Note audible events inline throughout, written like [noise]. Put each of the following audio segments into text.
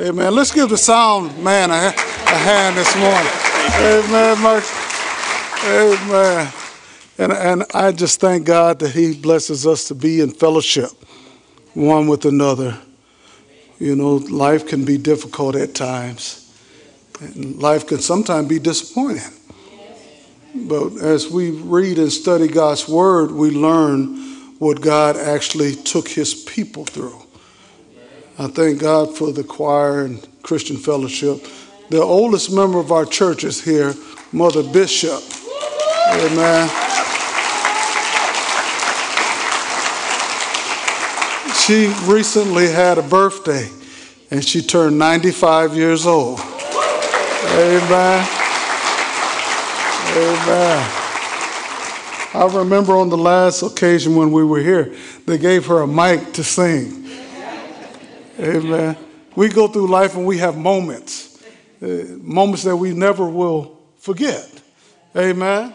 Amen. Let's give the sound man a, a hand this morning. Amen. Mercy. Amen. And, and I just thank God that He blesses us to be in fellowship one with another. You know, life can be difficult at times, and life can sometimes be disappointing. But as we read and study God's Word, we learn what God actually took His people through. I thank God for the choir and Christian fellowship. The oldest member of our church is here, Mother Bishop. Amen. She recently had a birthday and she turned 95 years old. Amen. Amen. I remember on the last occasion when we were here, they gave her a mic to sing. Amen. We go through life and we have moments, uh, moments that we never will forget. Amen.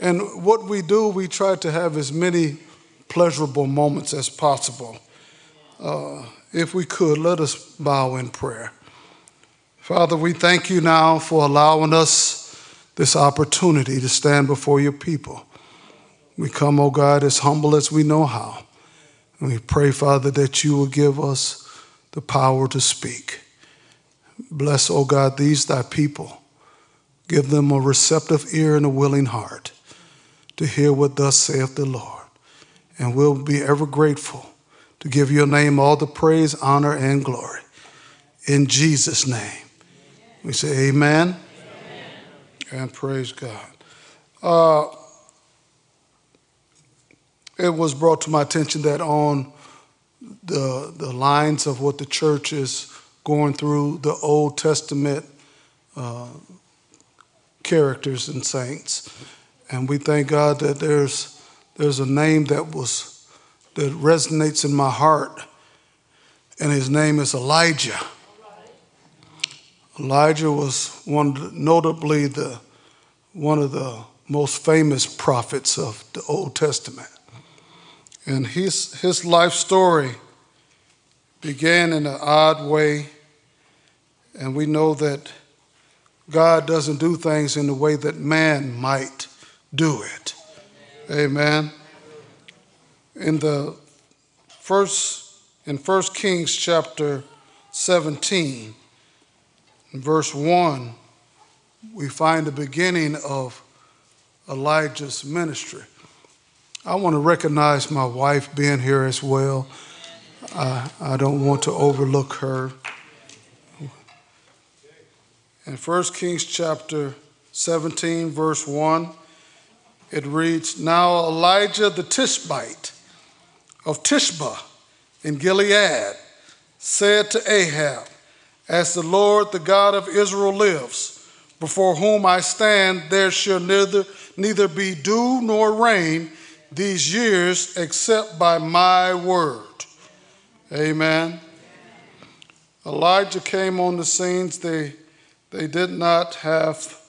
And what we do, we try to have as many pleasurable moments as possible. Uh, if we could, let us bow in prayer. Father, we thank you now for allowing us this opportunity to stand before your people. We come, oh God, as humble as we know how. We pray, Father, that you will give us the power to speak. Bless, oh God, these thy people. Give them a receptive ear and a willing heart to hear what thus saith the Lord and we'll be ever grateful to give your name all the praise, honor, and glory. In Jesus' name. We say amen, amen. and praise God. Uh, it was brought to my attention that on the, the lines of what the church is going through, the Old Testament uh, characters and saints, and we thank God that there's there's a name that was that resonates in my heart, and his name is Elijah. Elijah was one, notably the one of the most famous prophets of the Old Testament, and his his life story began in an odd way, and we know that God doesn't do things in the way that man might do it. Amen. In the first, in 1 Kings chapter 17, verse 1, we find the beginning of Elijah's ministry. I want to recognize my wife being here as well. I, I don't want to overlook her. In 1 Kings chapter 17, verse 1, it reads Now Elijah the Tishbite of Tishba in Gilead said to Ahab, As the Lord, the God of Israel, lives, before whom I stand, there shall neither, neither be dew nor rain these years except by my word. Amen. Elijah came on the scenes. They, they did not have.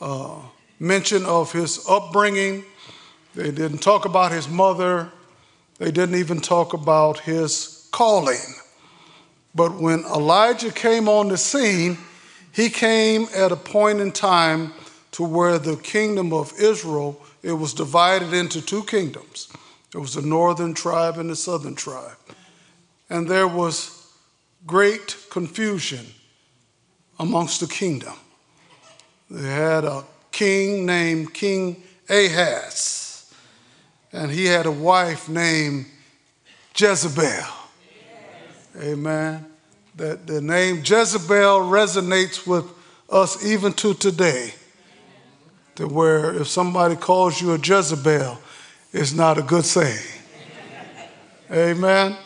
Uh, mention of his upbringing. They didn't talk about his mother. They didn't even talk about his calling. But when Elijah came on the scene, he came at a point in time to where the kingdom of Israel it was divided into two kingdoms. There was the northern tribe and the southern tribe. And there was great confusion amongst the kingdom. They had a king named King Ahaz, and he had a wife named Jezebel. Amen. That the name Jezebel resonates with us even to today. To where if somebody calls you a Jezebel, it's not a good thing. Amen.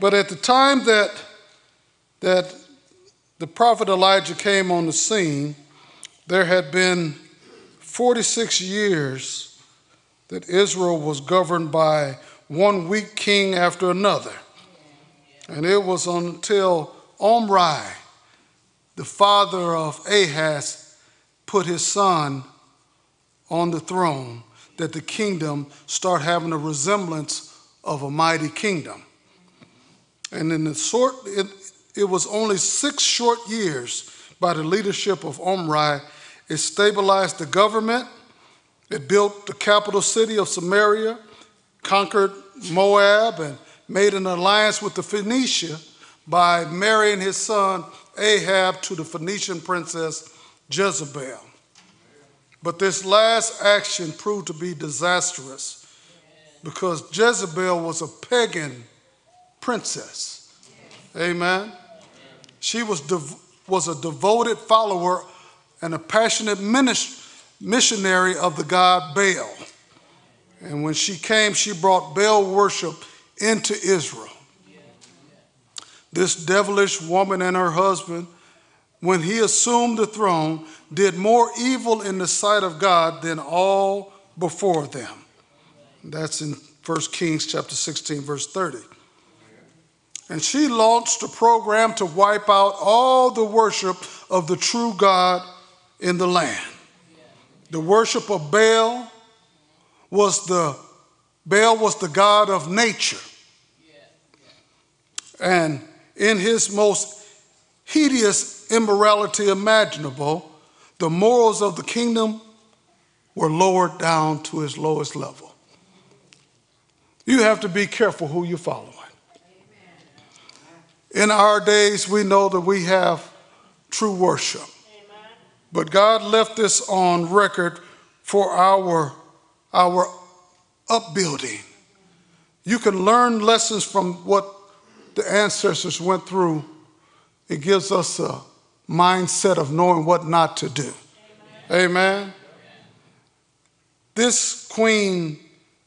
But at the time that that the prophet Elijah came on the scene, there had been 46 years that Israel was governed by one weak king after another. And it was until Omri, the father of Ahaz, put his son on the throne that the kingdom start having a resemblance of a mighty kingdom. And in the short, it was only six short years by the leadership of Omri. It stabilized the government, it built the capital city of Samaria, conquered Moab, and made an alliance with the Phoenicia by marrying his son Ahab to the Phoenician princess Jezebel. But this last action proved to be disastrous because Jezebel was a pagan princess. Amen. She was, dev- was a devoted follower and a passionate missionary of the god Baal. And when she came, she brought Baal worship into Israel. This devilish woman and her husband, when he assumed the throne, did more evil in the sight of God than all before them. That's in 1 Kings chapter 16, verse 30. And she launched a program to wipe out all the worship of the true God in the land. The worship of Baal was the Baal was the god of nature. And in his most hideous immorality imaginable, the morals of the kingdom were lowered down to its lowest level. You have to be careful who you're following. In our days, we know that we have true worship. But God left this on record for our, our upbuilding. You can learn lessons from what the ancestors went through. It gives us a mindset of knowing what not to do. Amen. Amen. This queen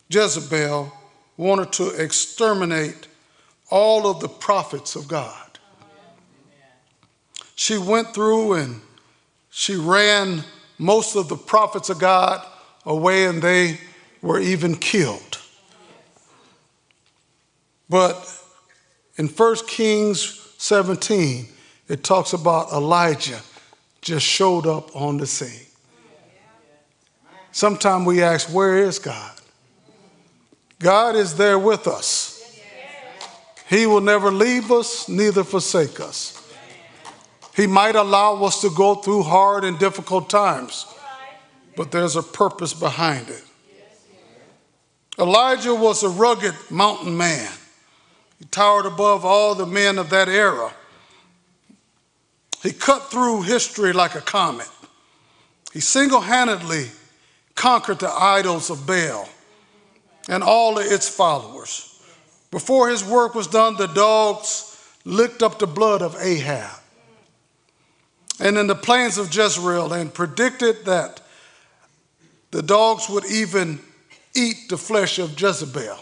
Jezebel wanted to exterminate all of the prophets of God. She went through and she ran most of the prophets of God away, and they were even killed. But in 1 Kings 17, it talks about Elijah just showed up on the scene. Sometimes we ask, Where is God? God is there with us. He will never leave us, neither forsake us. He might allow us to go through hard and difficult times, but there's a purpose behind it. Elijah was a rugged mountain man. He towered above all the men of that era. He cut through history like a comet. He single handedly conquered the idols of Baal and all of its followers. Before his work was done, the dogs licked up the blood of Ahab and in the plains of Jezreel and predicted that the dogs would even eat the flesh of Jezebel.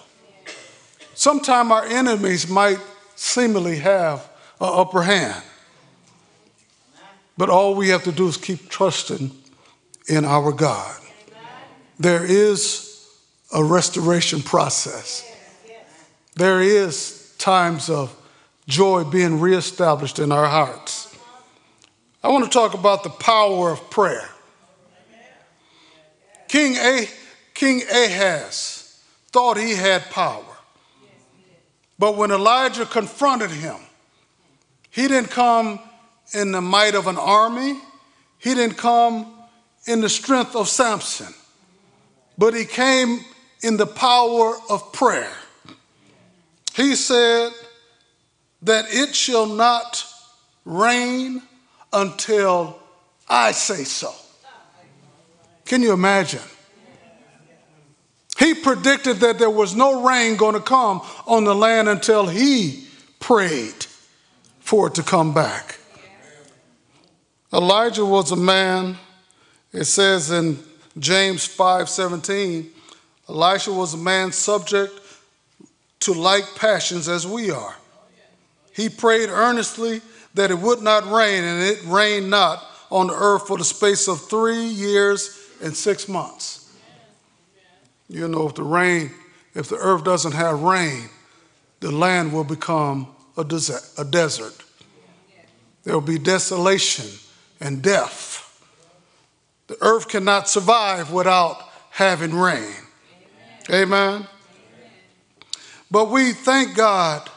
Sometime our enemies might seemingly have an upper hand. But all we have to do is keep trusting in our God. There is a restoration process. There is times of joy being reestablished in our hearts. I want to talk about the power of prayer. King, King Ahaz thought he had power. But when Elijah confronted him, he didn't come in the might of an army, he didn't come in the strength of Samson, but he came in the power of prayer. He said that it shall not rain until I say so. Can you imagine? He predicted that there was no rain going to come on the land until he prayed for it to come back. Elijah was a man, it says in James 5 17, Elisha was a man subject to like passions as we are. He prayed earnestly that it would not rain, and it rained not on the earth for the space of three years and six months. You know, if the rain, if the earth doesn't have rain, the land will become a desert. There will be desolation and death. The earth cannot survive without having rain. Amen. Amen. But we thank God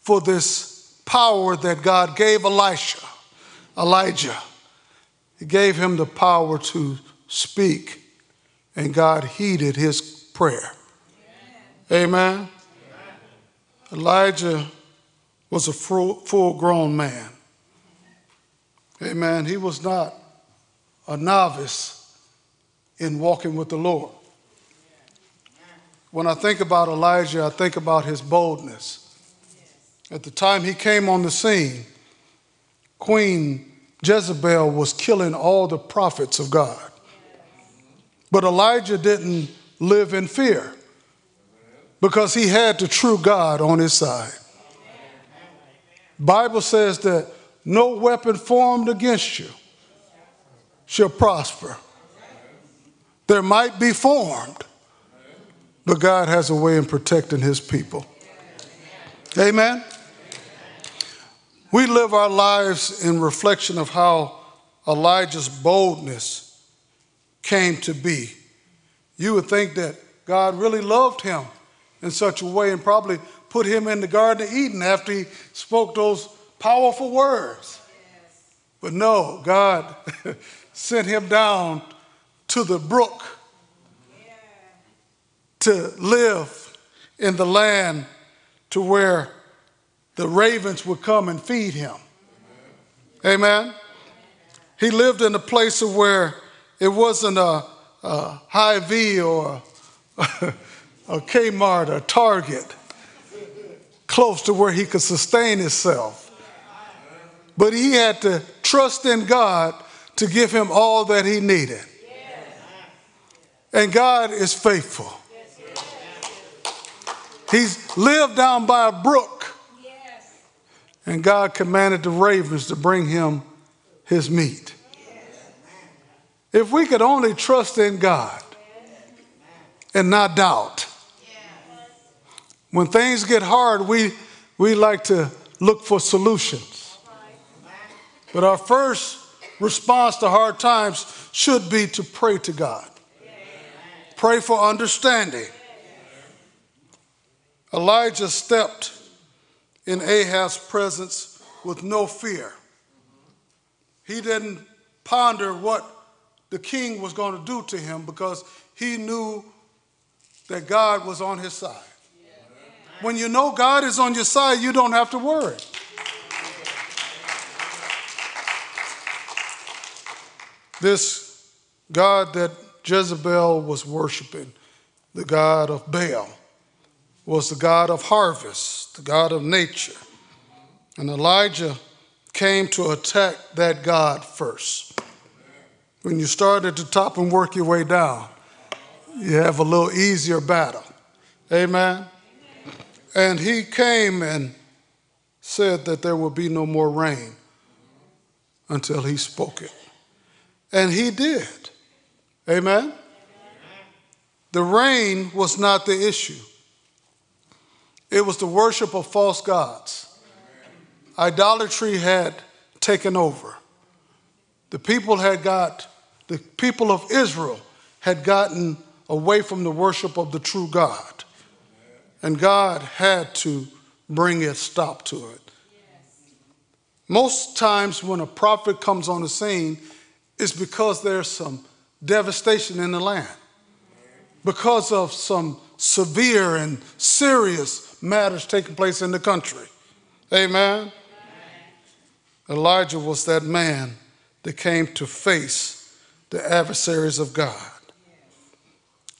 for this power that God gave Elisha, Elijah. He gave him the power to speak, and God heeded his prayer. Amen. Amen. Elijah was a full grown man. Amen. He was not a novice in walking with the Lord. When I think about Elijah, I think about his boldness. At the time he came on the scene, Queen Jezebel was killing all the prophets of God. But Elijah didn't live in fear because he had the true God on his side. Bible says that no weapon formed against you shall prosper. There might be formed, but God has a way in protecting his people. Amen. We live our lives in reflection of how Elijah's boldness came to be. You would think that God really loved him in such a way and probably put him in the Garden of Eden after he spoke those powerful words. But no, God [laughs] sent him down to the brook to live in the land to where the ravens would come and feed him. Amen. He lived in a place of where it wasn't a, a Hy-Vee or a, [laughs] a Kmart or Target close to where he could sustain himself. But he had to trust in God to give him all that he needed. And God is faithful. He's lived down by a brook and God commanded the ravens to bring him his meat. If we could only trust in God and not doubt. When things get hard, we, we like to look for solutions. But our first response to hard times should be to pray to God. Pray for understanding. Elijah stepped in Ahab's presence with no fear. He didn't ponder what the king was going to do to him because he knew that God was on his side. When you know God is on your side, you don't have to worry. This God that Jezebel was worshiping, the God of Baal, was the God of harvest, the God of nature. And Elijah came to attack that God first. When you start at the top and work your way down, you have a little easier battle. Amen? And he came and said that there will be no more rain until he spoke it. And he did. Amen? The rain was not the issue. It was the worship of false gods. Idolatry had taken over. The people had got, the people of Israel had gotten away from the worship of the true God. And God had to bring a stop to it. Most times when a prophet comes on the scene, it's because there's some devastation in the land, because of some severe and serious matters taking place in the country. Amen. Elijah was that man that came to face the adversaries of God.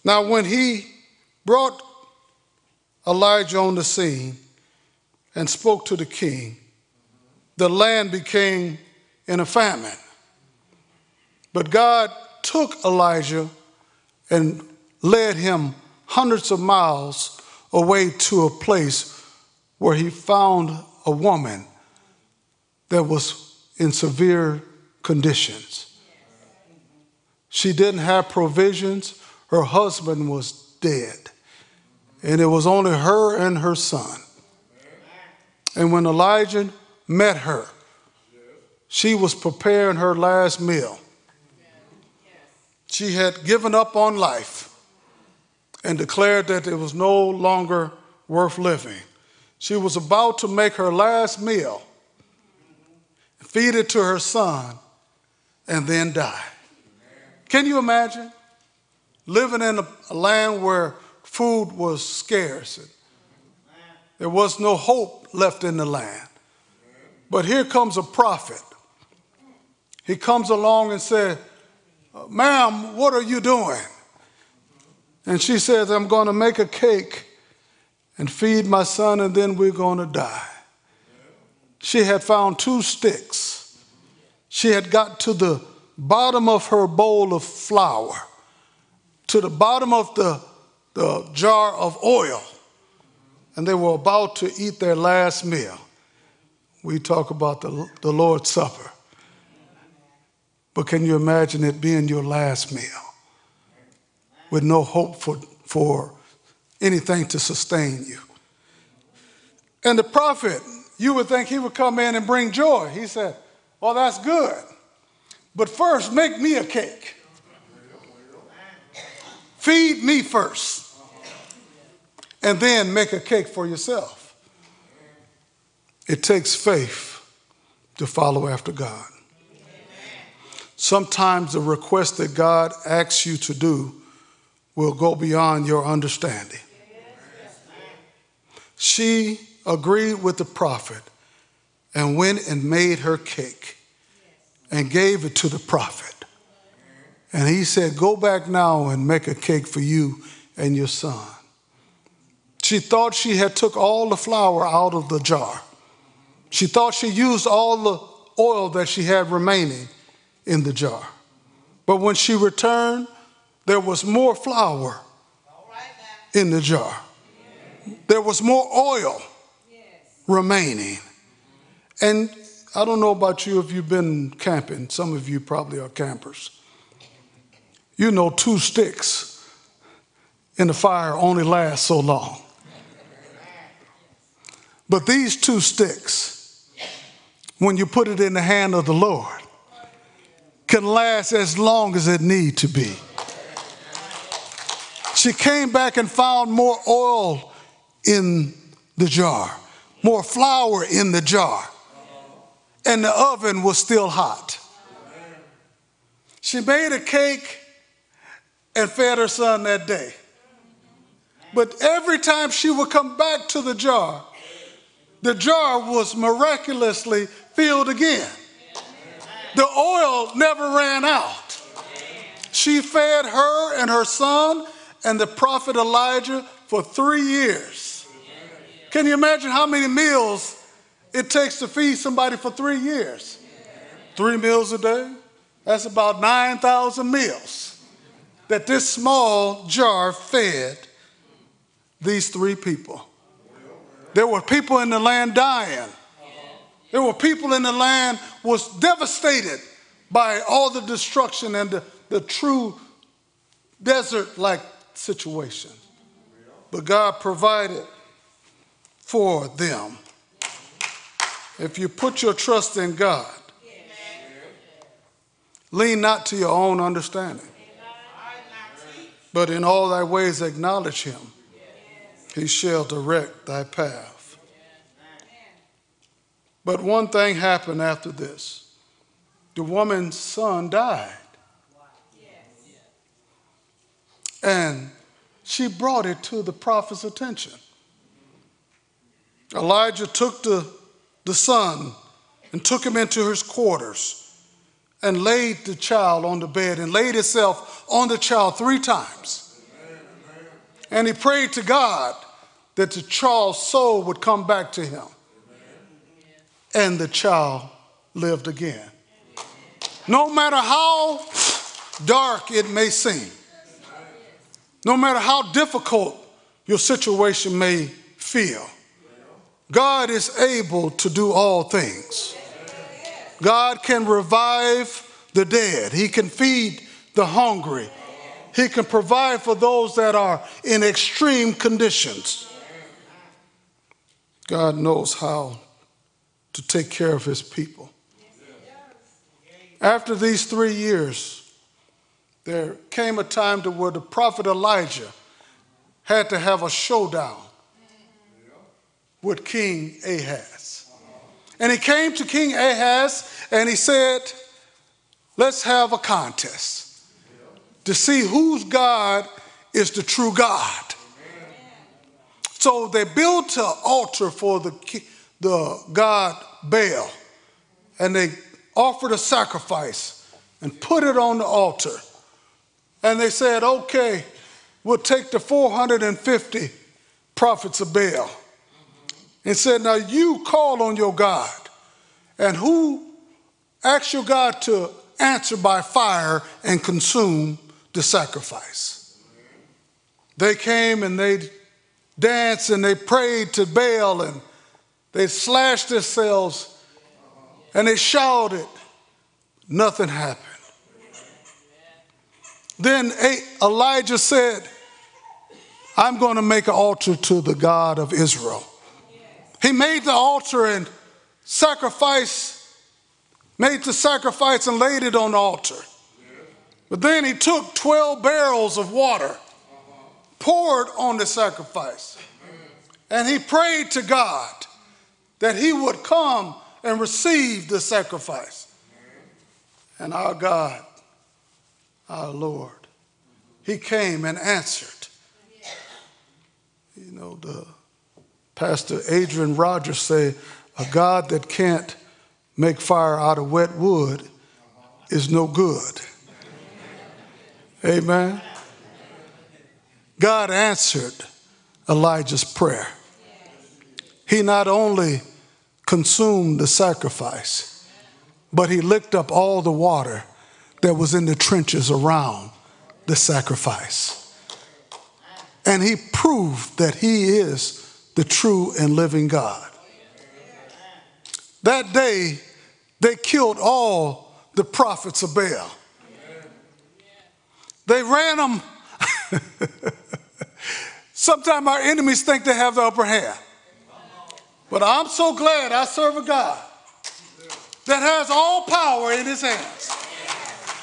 Now, when he brought Elijah on the scene and spoke to the king, the land became in a famine. But God took Elijah and led him hundreds of miles away to a place where he found a woman that was in severe conditions. She didn't have provisions, her husband was dead, and it was only her and her son. And when Elijah met her, she was preparing her last meal. She had given up on life and declared that it was no longer worth living. She was about to make her last meal, feed it to her son, and then die. Can you imagine living in a, a land where food was scarce? And there was no hope left in the land. But here comes a prophet. He comes along and said, Ma'am, what are you doing? And she says, I'm going to make a cake and feed my son, and then we're going to die. She had found two sticks. She had got to the bottom of her bowl of flour, to the bottom of the, the jar of oil, and they were about to eat their last meal. We talk about the, the Lord's Supper. But can you imagine it being your last meal with no hope for, for anything to sustain you? And the prophet, you would think he would come in and bring joy. He said, Well, that's good. But first, make me a cake. Feed me first. And then make a cake for yourself. It takes faith to follow after God. Sometimes the request that God asks you to do will go beyond your understanding. She agreed with the prophet and went and made her cake and gave it to the prophet. And he said, Go back now and make a cake for you and your son. She thought she had took all the flour out of the jar. She thought she used all the oil that she had remaining in the jar. But when she returned, there was more flour in the jar. There was more oil remaining. And I don't know about you if you've been camping. Some of you probably are campers. You know, two sticks in the fire only last so long. But these two sticks, when you put it in the hand of the Lord, can last as long as it need to be. She came back and found more oil in the jar, more flour in the jar, and the oven was still hot. She made a cake and fed her son that day. But every time she would come back to the jar, the jar was miraculously filled again. The oil never ran out. She fed her and her son and the prophet Elijah for three years. Can you imagine how many meals it takes to feed somebody for three years? Three meals a day? That's about 9,000 meals that this small jar fed these three people. There were people in the land dying. There were people in the land was devastated by all the destruction and the, the true desert-like situation. But God provided for them. If you put your trust in God, lean not to your own understanding, but in all thy ways acknowledge him. He shall direct thy path. But one thing happened after this the woman's son died. And she brought it to the prophet's attention. Elijah took the, the son and took him into his quarters and laid the child on the bed and laid himself on the child three times. And he prayed to God that the child's soul would come back to him and the child lived again. No matter how dark it may seem, no matter how difficult your situation may feel, God is able to do all things. God can revive the dead, He can feed the hungry, He can provide for those that are in extreme conditions. God knows how to take care of his people. After these three years, there came a time to where the prophet Elijah had to have a showdown with King Ahaz. And he came to King Ahaz and he said, Let's have a contest to see whose God is the true God. So they built an altar for the, the god Baal and they offered a sacrifice and put it on the altar. And they said, okay, we'll take the 450 prophets of Baal. And said, now you call on your God. And who asked your God to answer by fire and consume the sacrifice? They came and they danced and they prayed to Baal and they slashed themselves and they shouted. Nothing happened. Then Elijah said, I'm going to make an altar to the God of Israel. He made the altar and sacrifice, made the sacrifice and laid it on the altar. But then he took 12 barrels of water, poured on the sacrifice, and he prayed to God that he would come and receive the sacrifice. And our God our Lord. He came and answered. You know, the Pastor Adrian Rogers say, a God that can't make fire out of wet wood is no good. Amen. God answered Elijah's prayer. He not only consumed the sacrifice, but he licked up all the water that was in the trenches around the sacrifice. And he proved that he is the true and living God. That day, they killed all the prophets of Baal. They ran them. [laughs] Sometimes our enemies think they have the upper hand. But I'm so glad I serve a God that has all power in his hands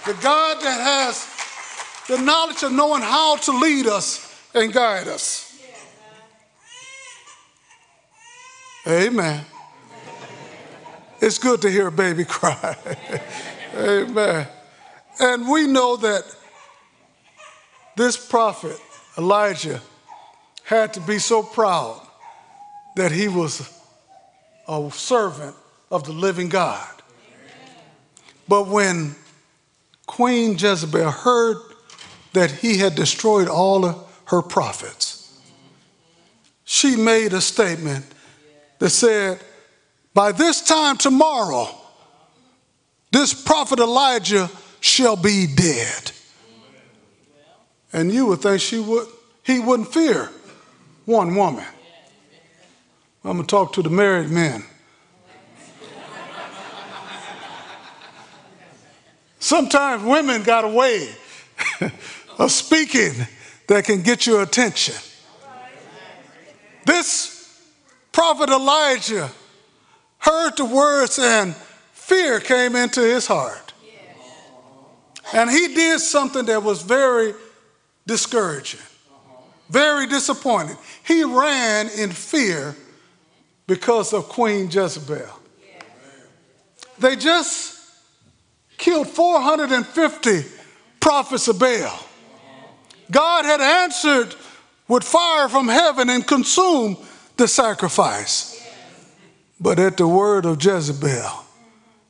the God that has the knowledge of knowing how to lead us and guide us. Amen. It's good to hear a baby [laughs] cry. Amen. And we know that this prophet, Elijah, had to be so proud that he was a servant of the living God. But when Queen Jezebel heard that he had destroyed all her prophets, she made a statement that said, By this time tomorrow, this prophet Elijah shall be dead. And you would think she would, he wouldn't fear one woman. I'm going to talk to the married men. Sometimes women got a way [laughs] of speaking that can get your attention. This prophet Elijah heard the words and fear came into his heart. And he did something that was very discouraging, very disappointing. He ran in fear because of Queen Jezebel. They just killed 450 prophets of Baal. God had answered with fire from heaven and consumed the sacrifice. But at the word of Jezebel,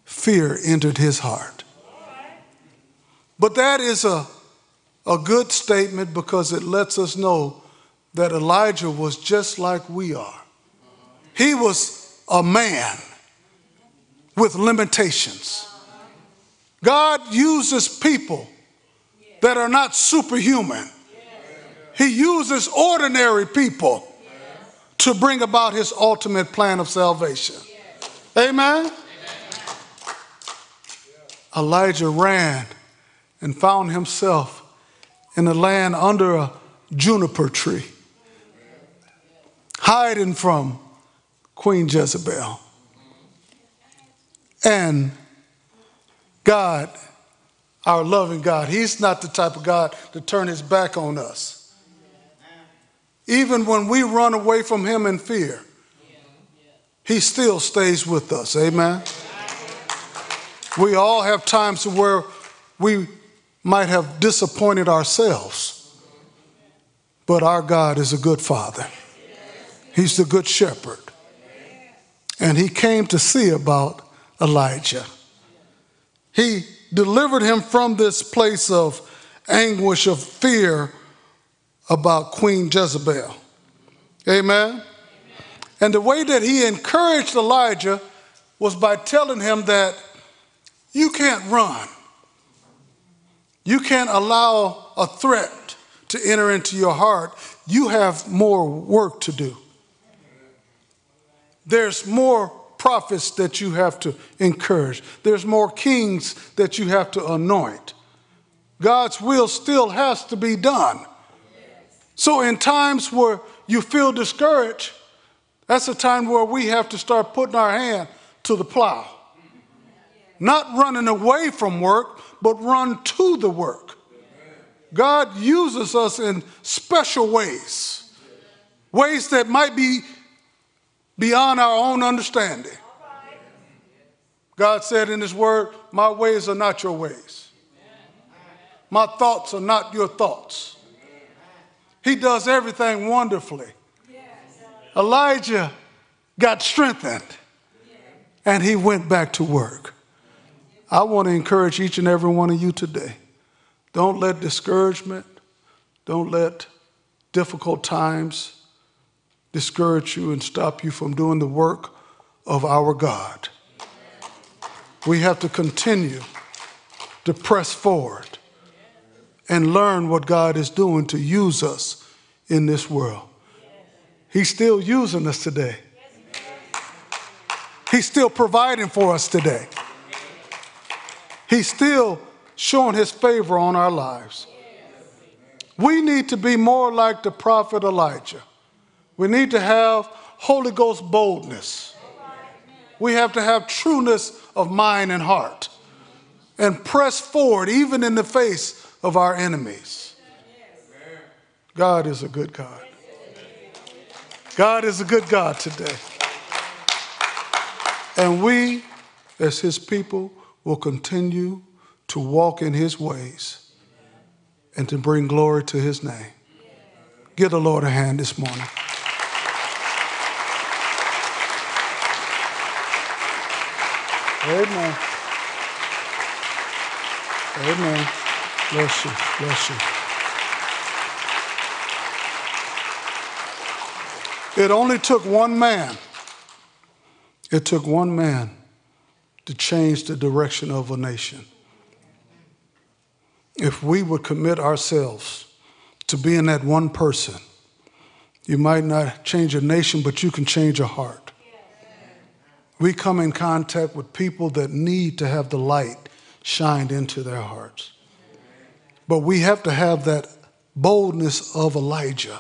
fear entered his heart. But that is a, a good statement because it lets us know that Elijah was just like we are. He was a man with limitations. God uses people that are not superhuman. He uses ordinary people to bring about his ultimate plan of salvation. Amen? Elijah ran and found himself in a land under a juniper tree, hiding from Queen Jezebel. And God, our loving God, He's not the type of God to turn His back on us. Even when we run away from Him in fear, He still stays with us. Amen. We all have times where we might have disappointed ourselves, but our God is a good father. He's the good shepherd. And he came to see about Elijah. He delivered him from this place of anguish, of fear about Queen Jezebel. Amen. And the way that he encouraged Elijah was by telling him that you can't run. You can't allow a threat to enter into your heart. You have more work to do. There's more prophets that you have to encourage, there's more kings that you have to anoint. God's will still has to be done. So, in times where you feel discouraged, that's a time where we have to start putting our hand to the plow. Not running away from work, but run to the work. God uses us in special ways, ways that might be beyond our own understanding. God said in His Word, My ways are not your ways, my thoughts are not your thoughts. He does everything wonderfully. Elijah got strengthened and he went back to work. I want to encourage each and every one of you today. Don't let discouragement, don't let difficult times discourage you and stop you from doing the work of our God. We have to continue to press forward and learn what God is doing to use us in this world. He's still using us today. He's still providing for us today. He's still showing his favor on our lives. We need to be more like the prophet Elijah. We need to have Holy Ghost boldness. We have to have trueness of mind and heart and press forward even in the face of our enemies. God is a good God. God is a good God today. And we, as his people, will continue to walk in his ways and to bring glory to his name. Give the Lord a hand this morning. Amen. Amen. Bless you. Bless you. It only took one man. It took one man to change the direction of a nation. If we would commit ourselves to being that one person, you might not change a nation, but you can change a heart. We come in contact with people that need to have the light shined into their hearts. But we have to have that boldness of Elijah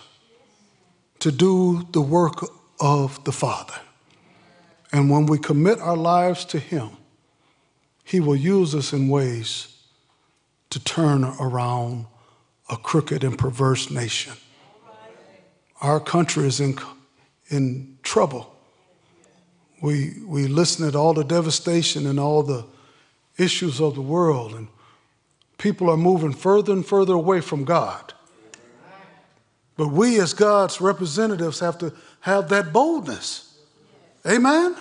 to do the work of the Father. And when we commit our lives to Him, He will use us in ways to turn around a crooked and perverse nation. Our country is in, in trouble. We, we listen to all the devastation and all the issues of the world, and people are moving further and further away from God. But we, as God's representatives, have to have that boldness Amen?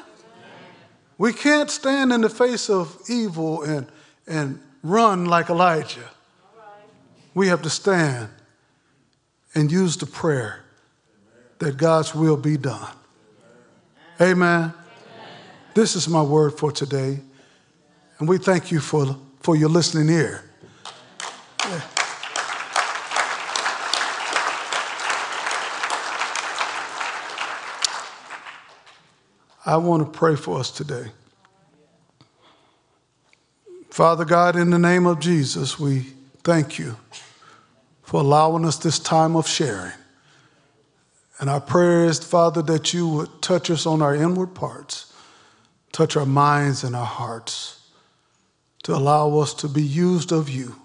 We can't stand in the face of evil and, and run like Elijah. We have to stand and use the prayer that God's will be done. Amen. This is my word for today. And we thank you for, for your listening ear. I want to pray for us today. Father God, in the name of Jesus, we thank you for allowing us this time of sharing. And our prayer is, Father, that you would touch us on our inward parts, touch our minds and our hearts, to allow us to be used of you.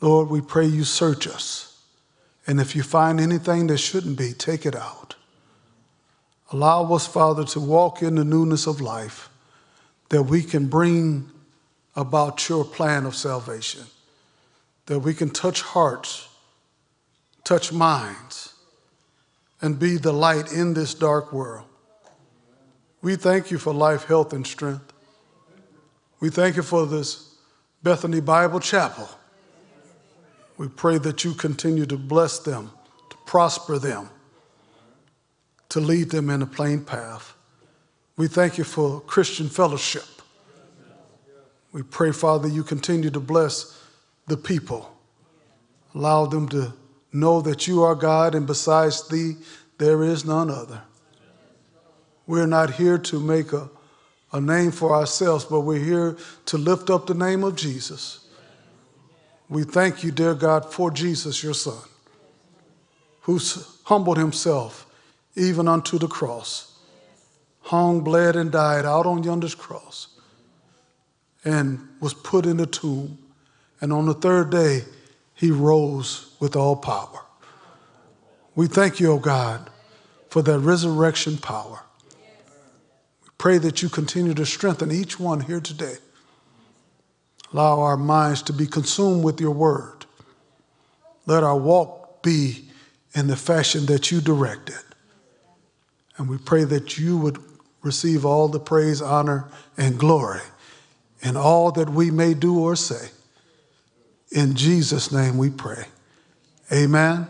Lord, we pray you search us. And if you find anything that shouldn't be, take it out. Allow us, Father, to walk in the newness of life, that we can bring about your plan of salvation, that we can touch hearts, touch minds, and be the light in this dark world. We thank you for life, health, and strength. We thank you for this Bethany Bible Chapel. We pray that you continue to bless them, to prosper them, to lead them in a plain path. We thank you for Christian fellowship. We pray, Father, you continue to bless the people. Allow them to know that you are God and besides thee, there is none other. We're not here to make a, a name for ourselves, but we're here to lift up the name of Jesus. We thank you, dear God, for Jesus, your Son, who humbled himself even unto the cross, hung, bled, and died out on yonder's cross, and was put in the tomb. And on the third day, he rose with all power. We thank you, O God, for that resurrection power. We pray that you continue to strengthen each one here today. Allow our minds to be consumed with your word. Let our walk be in the fashion that you directed. And we pray that you would receive all the praise, honor, and glory in all that we may do or say. In Jesus' name we pray. Amen. Amen.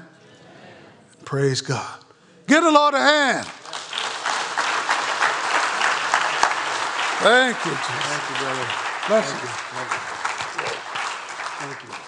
Praise God. Give the Lord a hand. Thank you, Jesus. Thank you, brother. Bless Thank you. you. Thank you. Thank you.